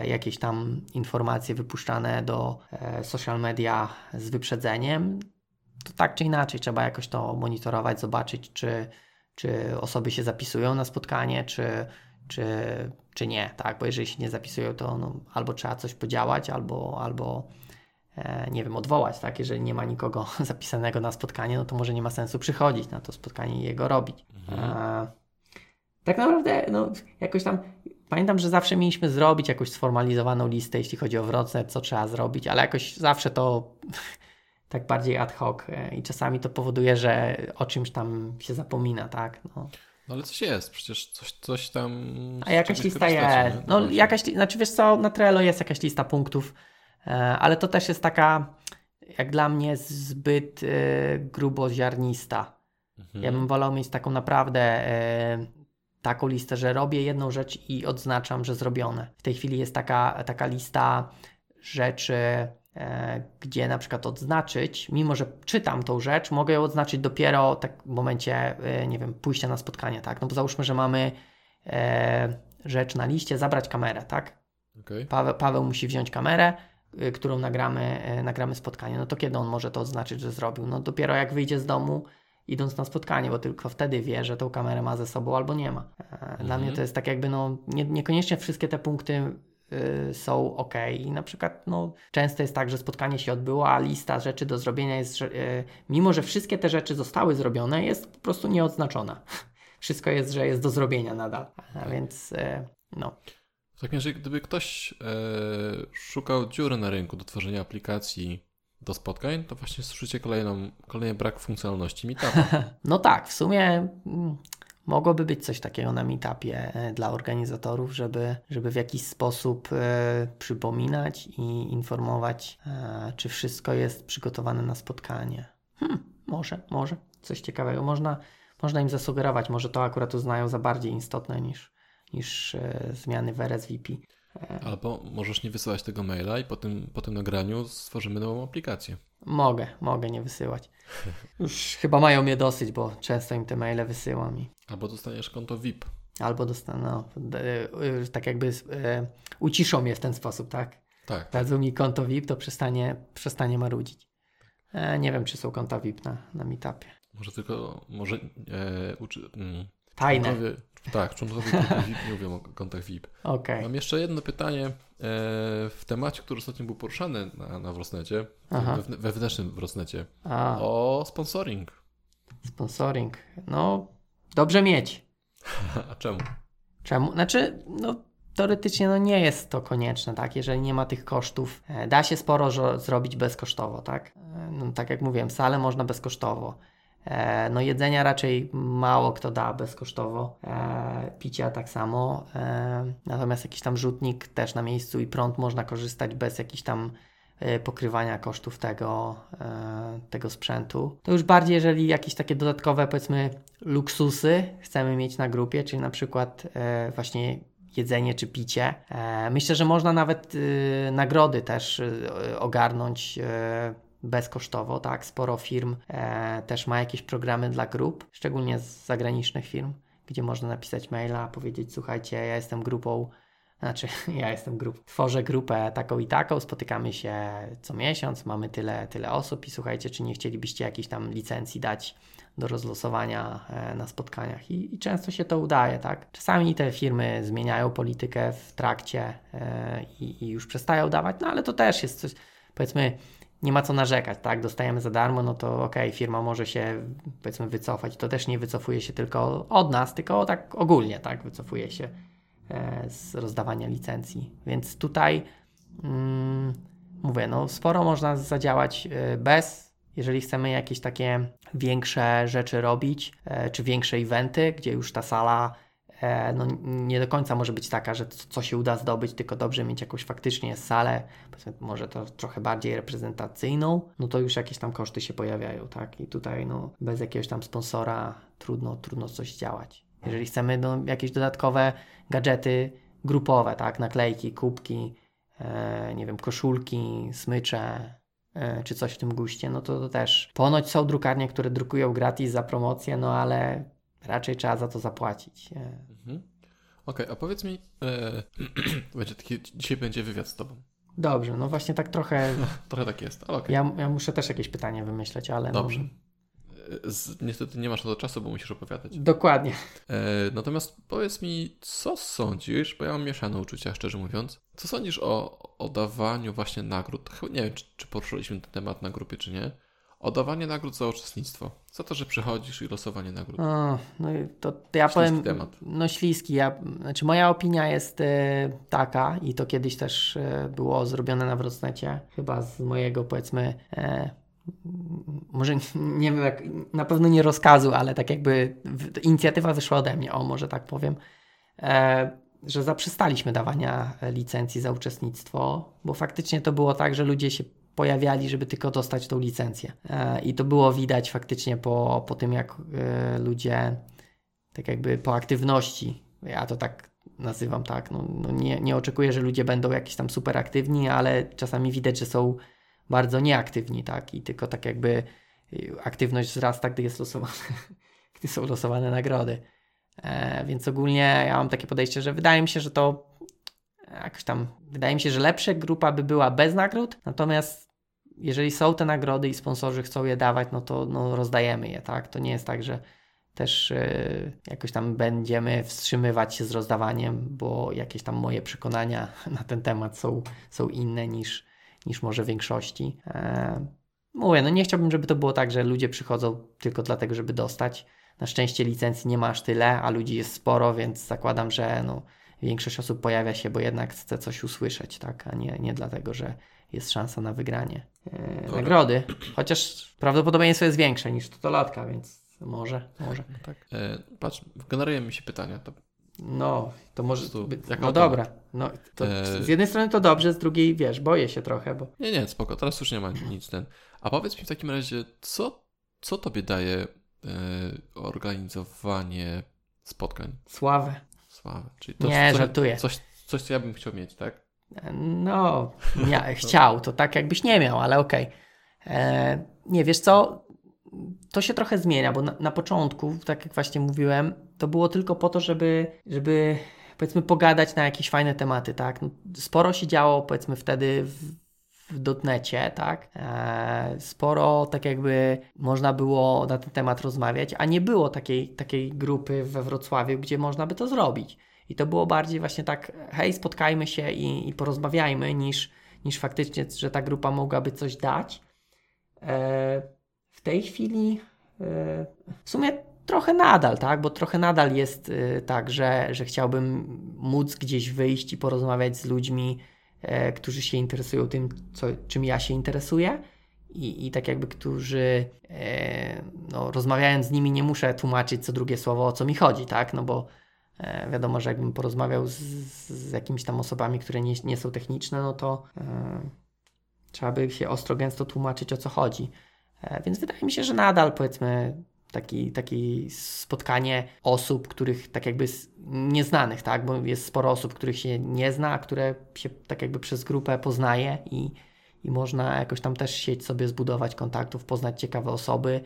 jakieś tam informacje wypuszczane do e, social media z wyprzedzeniem, to tak czy inaczej trzeba jakoś to monitorować, zobaczyć, czy, czy osoby się zapisują na spotkanie, czy, czy, czy nie, tak? Bo jeżeli się nie zapisują, to no, albo trzeba coś podziałać, albo, albo e, nie wiem, odwołać, tak? Jeżeli nie ma nikogo zapisanego na spotkanie, no to może nie ma sensu przychodzić na to spotkanie i jego robić. E, tak naprawdę, no, jakoś tam Pamiętam, że zawsze mieliśmy zrobić jakąś sformalizowaną listę, jeśli chodzi o Wrocław, co trzeba zrobić, ale jakoś zawsze to tak bardziej ad hoc e, i czasami to powoduje, że o czymś tam się zapomina, tak? No. No ale coś jest, przecież coś, coś tam. A jakaś lista jest. No jakaś, znaczy wiesz co, na Trello jest jakaś lista punktów, e, ale to też jest taka, jak dla mnie, zbyt e, gruboziarnista. Mhm. Ja bym wolał mieć taką naprawdę taką listę, że robię jedną rzecz i odznaczam, że zrobione. W tej chwili jest taka, taka lista rzeczy, e, gdzie na przykład odznaczyć, mimo że czytam tą rzecz, mogę ją odznaczyć dopiero tak w momencie, e, nie wiem, pójścia na spotkanie, tak? No bo załóżmy, że mamy e, rzecz na liście, zabrać kamerę, tak? Okej. Paweł, Paweł musi wziąć kamerę, y, którą nagramy, y, nagramy spotkanie. No to kiedy on może to oznaczyć, że zrobił? No dopiero jak wyjdzie z domu, idąc na spotkanie, bo tylko wtedy wie, że tą kamerę ma ze sobą albo nie ma. E, Dla mnie to jest tak jakby, no nie, niekoniecznie wszystkie te punkty y, są ok. I na przykład, no często jest tak, że spotkanie się odbyło, a lista rzeczy do zrobienia jest, y, mimo że wszystkie te rzeczy zostały zrobione, jest po prostu nieodznaczona. Wszystko jest, że jest do zrobienia nadal. A więc, y, no. W takim razie, gdyby ktoś e, szukał dziury na rynku do tworzenia aplikacji do spotkań, to właśnie słyszycie kolejną, kolejny brak funkcjonalności Meetupa. No tak, w sumie mm, mogłoby być coś takiego na meetupie e, dla organizatorów, żeby, żeby w jakiś sposób e, przypominać i informować, e, czy wszystko jest przygotowane na spotkanie. Hmm, może, może, coś ciekawego. Można, można im zasugerować, może to akurat uznają za bardziej istotne niż, niż zmiany w RSVP. Albo możesz nie wysyłać tego maila i po tym, po tym nagraniu stworzymy nową aplikację. Mogę, mogę nie wysyłać. Już chyba mają mnie dosyć, bo często im te maile wysyłam i Albo dostaniesz konto VIP. Albo dostaną, no, y, tak jakby e, uciszą mnie w ten sposób, tak? Tak. Dadzą mi konto VIP, to przestanie, przestanie marudzić. E, nie wiem, czy są konta VIP na, na meetupie. Może tylko, może e, uczy, mm, Tajne. członkowie, tak, członkowie grupy VIP nie mówią o kontach VIP. Okej. Mam jeszcze jedno pytanie e, w temacie, który ostatnio był poruszany na, na Wrosnecie, we, wewnętrznym Wrosnecie, A, o sponsoring. sponsoring. No, dobrze mieć. A czemu? Czemu? Znaczy, no teoretycznie no nie jest to konieczne, tak? Jeżeli nie ma tych kosztów, e, da się sporo zrobić bezkosztowo, tak? E, No, tak jak mówiłem, salę można bezkosztowo. E, No jedzenia raczej mało kto da bezkosztowo, e, picia tak samo, e, natomiast jakiś tam rzutnik też na miejscu i prąd można korzystać bez jakichś tam pokrywania kosztów tego, tego sprzętu. To już bardziej, jeżeli jakieś takie dodatkowe, powiedzmy, luksusy chcemy mieć na grupie, czyli na przykład właśnie jedzenie czy picie. Myślę, że można nawet e, nagrody też e, ogarnąć e, bezkosztowo, tak? Sporo firm e, też ma jakieś programy dla grup, szczególnie z zagranicznych firm, gdzie można napisać maila, powiedzieć, słuchajcie, ja jestem grupą znaczy, ja jestem grup, tworzę grupę taką i taką, spotykamy się co miesiąc, mamy tyle, tyle osób i słuchajcie, czy nie chcielibyście jakiejś tam licencji dać do rozlosowania e, na spotkaniach I, i często się to udaje, tak? Czasami te firmy zmieniają politykę w trakcie e, i, i już przestają dawać, no ale to też jest coś, powiedzmy, nie ma co narzekać, tak? Dostajemy za darmo, no to okej, firma może się powiedzmy wycofać. To też nie wycofuje się tylko od nas, tylko tak ogólnie, tak? Wycofuje się e, z rozdawania licencji. Więc tutaj mm, mówię, no sporo można zadziałać e, bez, jeżeli chcemy jakieś takie większe rzeczy robić, e, czy większe eventy, gdzie już ta sala no, nie do końca może być taka, że co się uda zdobyć, tylko dobrze mieć jakąś faktycznie salę, może to trochę bardziej reprezentacyjną, no to już jakieś tam koszty się pojawiają, tak? I tutaj no, bez jakiegoś tam sponsora trudno, trudno coś działać. Jeżeli chcemy no, jakieś dodatkowe gadżety grupowe, tak? Naklejki, kubki, e, nie wiem, koszulki, smycze, e, czy coś w tym guście, no to, to też. Ponoć są drukarnie, które drukują gratis za promocję, no ale raczej trzeba za to zapłacić. Mhm. Okej, a powiedz mi, e, będzie taki, dzisiaj będzie wywiad z tobą. Dobrze, no właśnie tak trochę. Trochę tak jest, ale okej. Ja, ja muszę też jakieś pytanie wymyśleć, ale. Dobrze. No, Z, niestety nie masz na to czasu, bo musisz opowiadać. dokładnie. E, natomiast powiedz mi, co sądzisz, bo ja mam mieszane uczucia, szczerze mówiąc. Co sądzisz o, o dawaniu właśnie nagród? Chyba nie wiem, czy, czy poruszyliśmy ten temat na grupie, czy nie. O dawanie nagród za uczestnictwo. Co to, że przychodzisz i losowanie nagród? O, no to, to ja Śliski powiem. temat. No śliski. Ja, znaczy moja opinia jest e, taka i to kiedyś też e, było zrobione na Wrocnecie, chyba z mojego powiedzmy. E, może nie wiem, jak, na pewno nie rozkazu, ale tak jakby inicjatywa wyszła ode mnie, o może tak powiem, że zaprzestaliśmy dawania licencji za uczestnictwo, bo faktycznie to było tak, że ludzie się pojawiali, żeby tylko dostać tą licencję. E, I to było widać faktycznie po, po tym, jak e, ludzie, tak jakby po aktywności, ja to tak nazywam tak, no, no nie, nie oczekuję, że ludzie będą jakieś tam super aktywni, ale czasami widać, że są bardzo nieaktywni, tak, i tylko tak jakby y, aktywność wzrasta, gdy jest losowane, gdy są losowane nagrody. E, więc ogólnie ja mam takie podejście, że wydaje mi się, że to jakoś tam, wydaje mi się, że lepsza grupa by była bez nagród, natomiast jeżeli są te nagrody i sponsorzy chcą je dawać, no to no, rozdajemy je, tak? To nie jest tak, że też y, jakoś tam będziemy wstrzymywać się z rozdawaniem, bo jakieś tam moje przekonania na ten temat są, są inne niż, niż może większości. E, mówię, no nie chciałbym, żeby to było tak, że ludzie przychodzą tylko dlatego, żeby dostać. Na szczęście licencji nie ma aż tyle, a ludzi jest sporo, więc zakładam, że no, większość osób pojawia się, bo jednak chce coś usłyszeć, tak? A nie, nie dlatego, że jest szansa na wygranie e, Dobra. nagrody. Chociaż prawdopodobieństwo jest większe niż totolatka, więc może, może. No tak. E, patrz, generuje mi się pytania. To, No, to może. Jak no dobra. No, to E, Z jednej strony to dobrze, z drugiej wiesz, boję się trochę, bo. nie, nie, spoko, teraz już nie ma nic ten. A powiedz mi w takim razie, co, co tobie daje e, organizowanie spotkań? Sławę. Sławę. Czyli to Nie, coś, żartuję. Coś, coś, co ja bym chciał mieć, tak? No, mia- chciał, to tak jakbyś nie miał, ale okej. E, Nie, wiesz co, to się trochę zmienia, bo na, na początku, tak jak właśnie mówiłem, to było tylko po to, żeby, żeby powiedzmy pogadać na jakieś fajne tematy, tak? No, sporo się działo powiedzmy wtedy w, w dotnecie, tak? E, sporo tak jakby można było na ten temat rozmawiać, a nie było takiej, takiej grupy we Wrocławiu, gdzie można by to zrobić. I to było bardziej właśnie tak, hej, spotkajmy się i, i porozmawiajmy, niż, niż faktycznie, że ta grupa mogłaby coś dać. E, w tej chwili e, w sumie trochę nadal, tak? Bo trochę nadal jest e, tak, że, że chciałbym móc gdzieś wyjść i porozmawiać z ludźmi, e, którzy się interesują tym, co, czym ja się interesuję. I, i tak jakby, którzy e, no, rozmawiając z nimi, nie muszę tłumaczyć co drugie słowo, o co mi chodzi, tak? No bo wiadomo, że jakbym porozmawiał z, z jakimiś tam osobami, które nie, nie są techniczne, no to e, trzeba by się ostro gęsto tłumaczyć o co chodzi. E, więc wydaje mi się, że nadal powiedzmy taki, taki spotkanie osób, których tak jakby nieznanych, tak? Bo jest sporo osób, których się nie zna, a które się tak jakby przez grupę poznaje i, i można jakoś tam też sieć sobie zbudować kontaktów, poznać ciekawe osoby,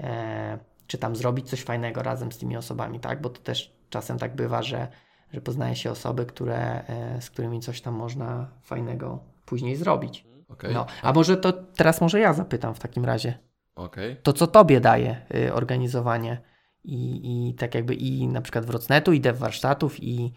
e, czy tam zrobić coś fajnego razem z tymi osobami, tak? Bo to też czasem tak bywa, że, że poznaje się osoby, które, e, z którymi coś tam można fajnego później zrobić. Okay. No, a może to teraz może ja zapytam w takim razie. Okay. To co tobie daje y, organizowanie i, i tak jakby i na przykład Wrocnetu, i dev warsztatów, i,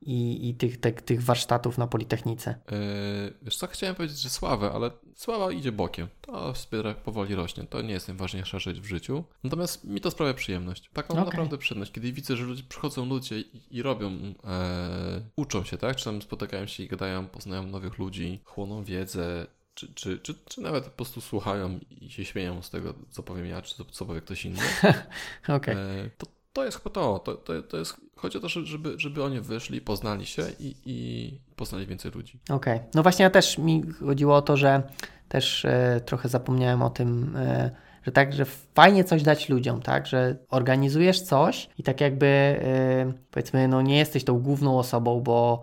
i, i tych, te, tych warsztatów na Politechnice? Yy, wiesz co, chciałem powiedzieć, że sławę, ale sława idzie bokiem. To sobie powoli rośnie. To nie jest najważniejsza rzecz w życiu. Natomiast mi to sprawia przyjemność. Taką okay. naprawdę przyjemność, kiedy widzę, że ludzie, przychodzą ludzie i, i robią, e, uczą się, tak? Czy tam spotykają się i gadają, poznają nowych ludzi, chłoną wiedzę, czy, czy, czy, czy nawet po prostu słuchają i się śmieją z tego, co powiem ja, czy co powie ktoś inny. okay. E, to, to jest chyba to. To, to, to jest, chodzi o to, żeby, żeby oni wyszli, poznali się i, i poznali więcej ludzi. Okej. Okay. No właśnie, ja też mi chodziło o to, że też e, trochę zapomniałem o tym, e, że tak, że fajnie coś dać ludziom, tak, że organizujesz coś i tak jakby e, powiedzmy, no nie jesteś tą główną osobą, bo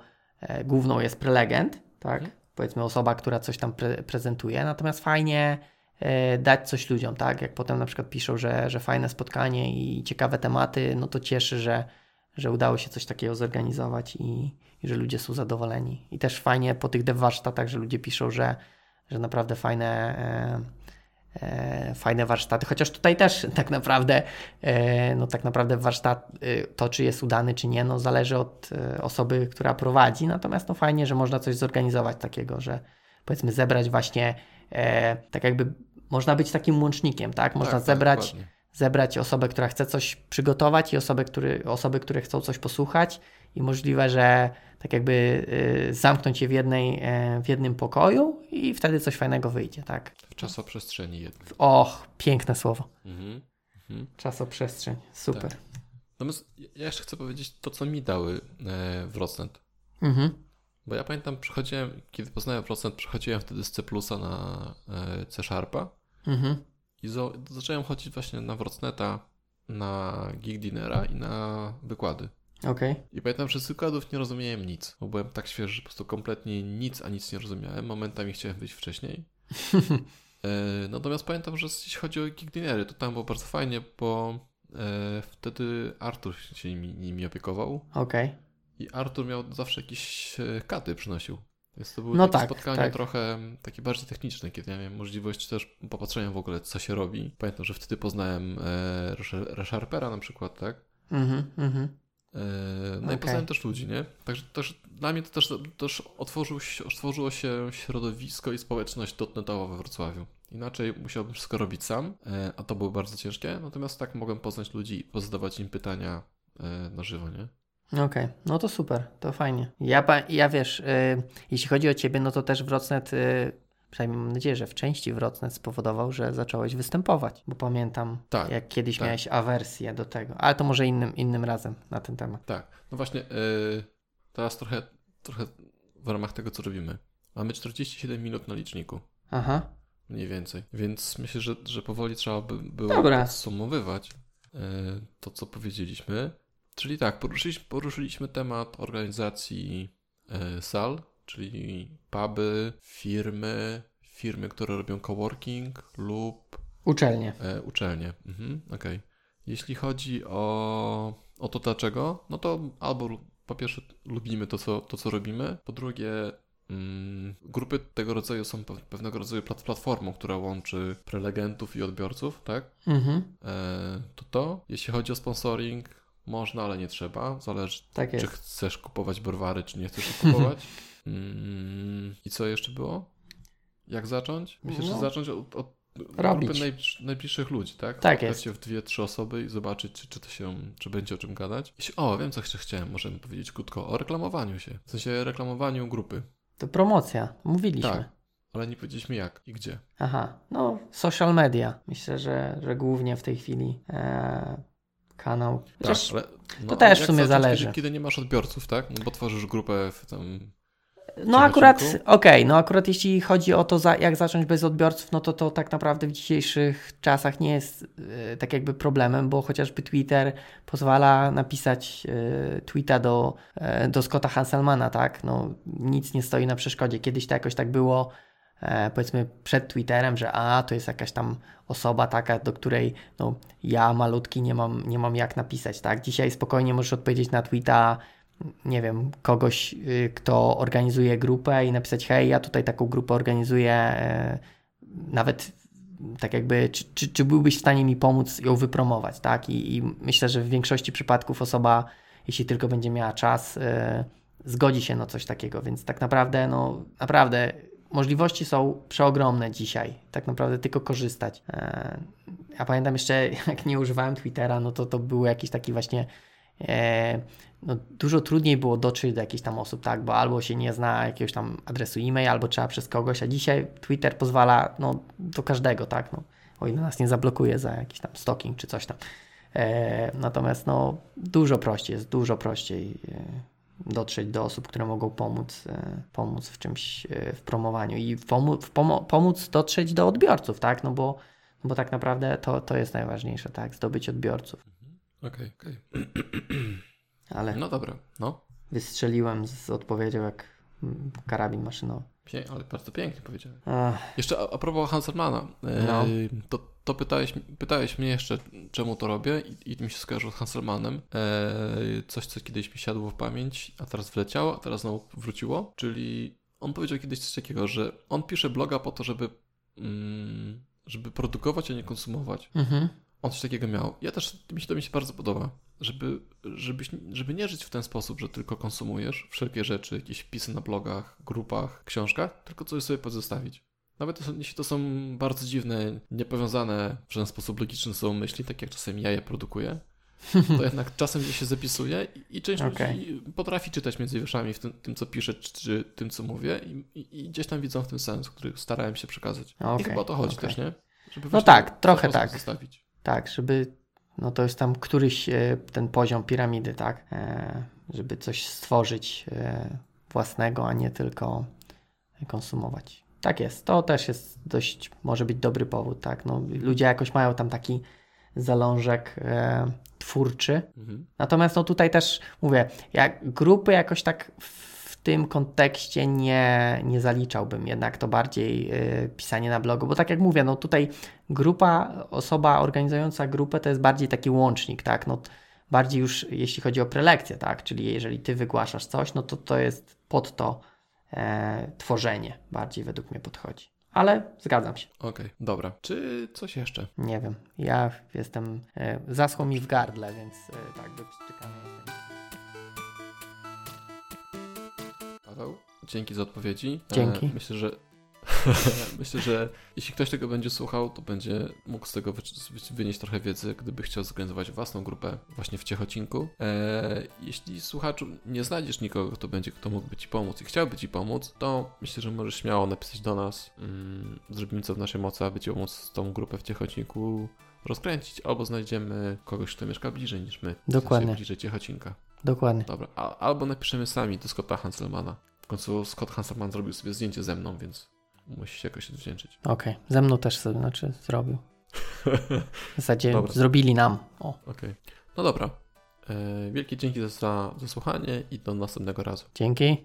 główną jest prelegent, tak, mhm. powiedzmy osoba, która coś tam pre prezentuje, natomiast fajnie dać coś ludziom, tak? Jak potem na przykład piszą, że, że fajne spotkanie i ciekawe tematy, no to cieszy, że, że udało się coś takiego zorganizować i, i że ludzie są zadowoleni. I też fajnie po tych dev warsztatach, że ludzie piszą, że, że naprawdę fajne, e, e, fajne warsztaty, chociaż tutaj też tak naprawdę, e, no tak naprawdę warsztat, e, to czy jest udany, czy nie, no zależy od e, osoby, która prowadzi, natomiast no fajnie, że można coś zorganizować takiego, że powiedzmy zebrać właśnie tak jakby można być takim łącznikiem, tak? Można tak, tak zebrać, tak, zebrać osobę, która chce coś przygotować i osoby, który, osoby, które chcą coś posłuchać i możliwe, że tak jakby y, zamknąć je w, jednej, e, w jednym pokoju i wtedy coś fajnego wyjdzie, tak? W czasoprzestrzeni jednej. Och, piękne słowo. Mhm. Mhm. Czasoprzestrzeń, super. Tak. Natomiast ja jeszcze chcę powiedzieć to, co mi dały e, Wrocnet. Mhm. Bo ja pamiętam, przychodziłem, kiedy poznałem Wrocnet, przechodziłem wtedy z C na e, C Sharpa Mhm. I zacząłem chodzić właśnie na Wrocneta, na Geek Dinera i na wykłady. Okay. I pamiętam, że z wykładów nie rozumiałem nic, bo byłem tak świeży, że po prostu kompletnie nic, a nic nie rozumiałem. Momentami chciałem wyjść wcześniej. e, natomiast pamiętam, że jeśli chodzi o Geek Dinery, to tam było bardzo fajnie, bo e, wtedy Artur się nimi, nimi opiekował. Okej. Okay. I Artur miał zawsze jakieś e, katy przynosił. Więc to były no tak, spotkania tak. trochę takie bardziej techniczne, kiedy ja miałem możliwość też popatrzenia w ogóle, co się robi. Pamiętam, że wtedy poznałem e, ReSharpera na przykład, tak? Mhm, mhm. E, no okay. i poznałem też ludzi, nie? Także też, dla mnie to też, też otworzył się, otworzyło się środowisko i społeczność dotnetowa we Wrocławiu. Inaczej musiałbym wszystko robić sam, e, a to było bardzo ciężkie. Natomiast tak mogłem poznać ludzi i pozadawać im pytania e, na żywo, nie? Okej, okay. no to super, to fajnie. Ja, ja wiesz, y, jeśli chodzi o ciebie, no to też Wrocnet, y, przynajmniej mam nadzieję, że w części Wrocnet spowodował, że zacząłeś występować, bo pamiętam, tak, jak kiedyś tak. miałeś awersję do tego, ale to może innym, innym razem na ten temat. Tak, no właśnie, y, teraz trochę, trochę w ramach tego, co robimy. Mamy 47 minut na liczniku. Aha. Mniej więcej, więc myślę, że, że powoli trzeba by było Dobra. podsumowywać y, to, co powiedzieliśmy. Czyli tak, poruszyliśmy, poruszyliśmy temat organizacji e, sal, czyli puby, firmy, firmy, które robią coworking lub uczelnie. E, uczelnie. Mhm, okay. Jeśli chodzi o, o to dlaczego, no to albo po pierwsze lubimy to co, to, co robimy, po drugie mm, grupy tego rodzaju są pe- pewnego rodzaju plat- platformą, która łączy prelegentów i odbiorców, tak? Mhm. E, to to, jeśli chodzi o sponsoring, można, ale nie trzeba. Zależy, Tak czy chcesz kupować browary, czy nie chcesz kupować. Mm, I co jeszcze było? Jak zacząć? Myślę, że No. zacząć od, od Robić. grupy najbliż, najbliższych ludzi, tak? Tak Spotkać jest. się w dwie, trzy osoby i zobaczyć, czy, czy to się, czy będzie o czym gadać. O, wiem, co jeszcze chciałem, możemy powiedzieć krótko o reklamowaniu się. W sensie reklamowaniu grupy. To promocja, mówiliśmy. Tak. Ale nie powiedzieliśmy jak i gdzie. Aha, no social media. Myślę, że, że głównie w tej chwili e, kanał. Chociaż tak, ale, no, to też w sumie zależy. Kiedy, kiedy nie masz odbiorców, tak? Bo tworzysz grupę w tam No akurat, okej, no akurat jeśli chodzi o to, za, jak zacząć bez odbiorców, no to to tak naprawdę w dzisiejszych czasach nie jest e, tak jakby problemem, bo chociażby Twitter pozwala napisać e, tweeta do, e, do Scotta Hanselmana, tak? No nic nie stoi na przeszkodzie. Kiedyś to jakoś tak było, powiedzmy przed Twitterem, że a, to jest jakaś tam osoba taka, do której no ja malutki nie mam, nie mam jak napisać, tak? Dzisiaj spokojnie możesz odpowiedzieć na tweeta nie wiem, kogoś, y, kto organizuje grupę i napisać, hej, ja tutaj taką grupę organizuję, e, nawet tak jakby, czy, czy, czy byłbyś w stanie mi pomóc ją wypromować, tak? I, I myślę, że w większości przypadków osoba, jeśli tylko będzie miała czas, e, zgodzi się na coś takiego, więc tak naprawdę, no naprawdę możliwości są przeogromne dzisiaj, tak naprawdę tylko korzystać. E, Ja pamiętam jeszcze, jak nie używałem Twittera, no to to był jakiś taki właśnie e, no, dużo trudniej było dotrzeć do jakichś tam osób, tak, bo albo się nie zna jakiegoś tam adresu e-mail, albo trzeba przez kogoś, a dzisiaj Twitter pozwala no, do każdego, tak, no, o ile nas nie zablokuje za jakiś tam stalking czy coś tam. E, natomiast no, dużo prościej jest, dużo prościej dotrzeć do osób, które mogą pomóc, e, pomóc w czymś, e, w promowaniu i pomo- pomóc dotrzeć do odbiorców, tak, no bo, bo tak naprawdę to, to jest najważniejsze, tak, zdobyć odbiorców. Okej, okej. Ale No dobra, no. wystrzeliłem z odpowiedzią jak mm, karabin maszynowy. Pię- ale bardzo pięknie powiedziałem. Ach, Jeszcze a, a propos Hanselmana, e, No. to, to pytałeś, pytałeś mnie jeszcze, czemu to robię i, i mi się skojarzyło z Hanselmanem. E, coś, co kiedyś mi siadło w pamięć, a teraz wleciało, a teraz znowu wróciło. Czyli on powiedział kiedyś coś takiego, że on pisze bloga po to, żeby, mm, żeby produkować, a nie konsumować. mhm. On coś takiego miał. Ja też, mi się to mi się bardzo podoba, żeby, żebyś, żeby nie żyć w ten sposób, że tylko konsumujesz wszelkie rzeczy, jakieś wpisy na blogach, grupach, książkach, tylko coś sobie pozostawić. Nawet jeśli to są bardzo dziwne, niepowiązane w żaden sposób logiczny są myśli, tak jak czasem ja je produkuję, to jednak czasem gdzieś się zapisuje i, i część Okej. ludzi potrafi czytać między wierszami w tym, tym co piszę, czy, czy tym, co mówię i, i, i gdzieś tam widzą w tym sens, który starałem się przekazać. I Okej, chyba o to chodzi okej. też, nie? Żeby No tak, trochę tak. Zostawić. Tak, żeby no to jest tam któryś e, ten poziom piramidy, tak, e, żeby coś stworzyć e, własnego, a nie tylko konsumować. Tak jest, to też jest dość, może być dobry powód, tak, no ludzie jakoś mają tam taki zalążek twórczy, Mhm. Natomiast no tutaj też mówię, jak grupy jakoś tak w tym kontekście nie, nie zaliczałbym, jednak to bardziej y, pisanie na blogu, bo tak jak mówię, no tutaj grupa, osoba organizująca grupę to jest bardziej taki łącznik, tak, no bardziej już jeśli chodzi o prelekcję, tak, czyli jeżeli ty wygłaszasz coś, no to to jest pod to e, tworzenie, bardziej według mnie podchodzi. Ale zgadzam się, Okej, dobra. Czy coś jeszcze? nie wiem, ja jestem, e, zaschło mi w gardle, więc e, tak, wypszczykany jestem. Paweł, dzięki za odpowiedzi. Dzięki. E, myślę, że myślę, że jeśli ktoś tego będzie słuchał, to będzie mógł z tego wy- wy- wynieść trochę wiedzy, gdyby chciał zorganizować własną grupę właśnie w Ciechocinku. E, jeśli słuchaczu nie znajdziesz nikogo, kto będzie, kto mógłby Ci pomóc i chciałby Ci pomóc, to myślę, że możesz śmiało napisać do nas. Mm, zrobimy co w naszej mocy, aby Ci pomóc tą grupę w Ciechocinku rozkręcić, albo znajdziemy kogoś, kto mieszka bliżej niż my. W sensie Dokładnie. bliżej Ciechocinka. Dokładnie. Dobra, albo napiszemy sami do Scotta Hanselmana. W końcu Scott Hanselman zrobił sobie zdjęcie ze mną, więc musi się jakoś odwdzięczyć. Okej, ze mną też sobie, znaczy zrobił. W zasadzie Dobra. zrobili nam. Okej. No dobra. E, wielkie dzięki za, za słuchanie i do następnego razu. dzięki.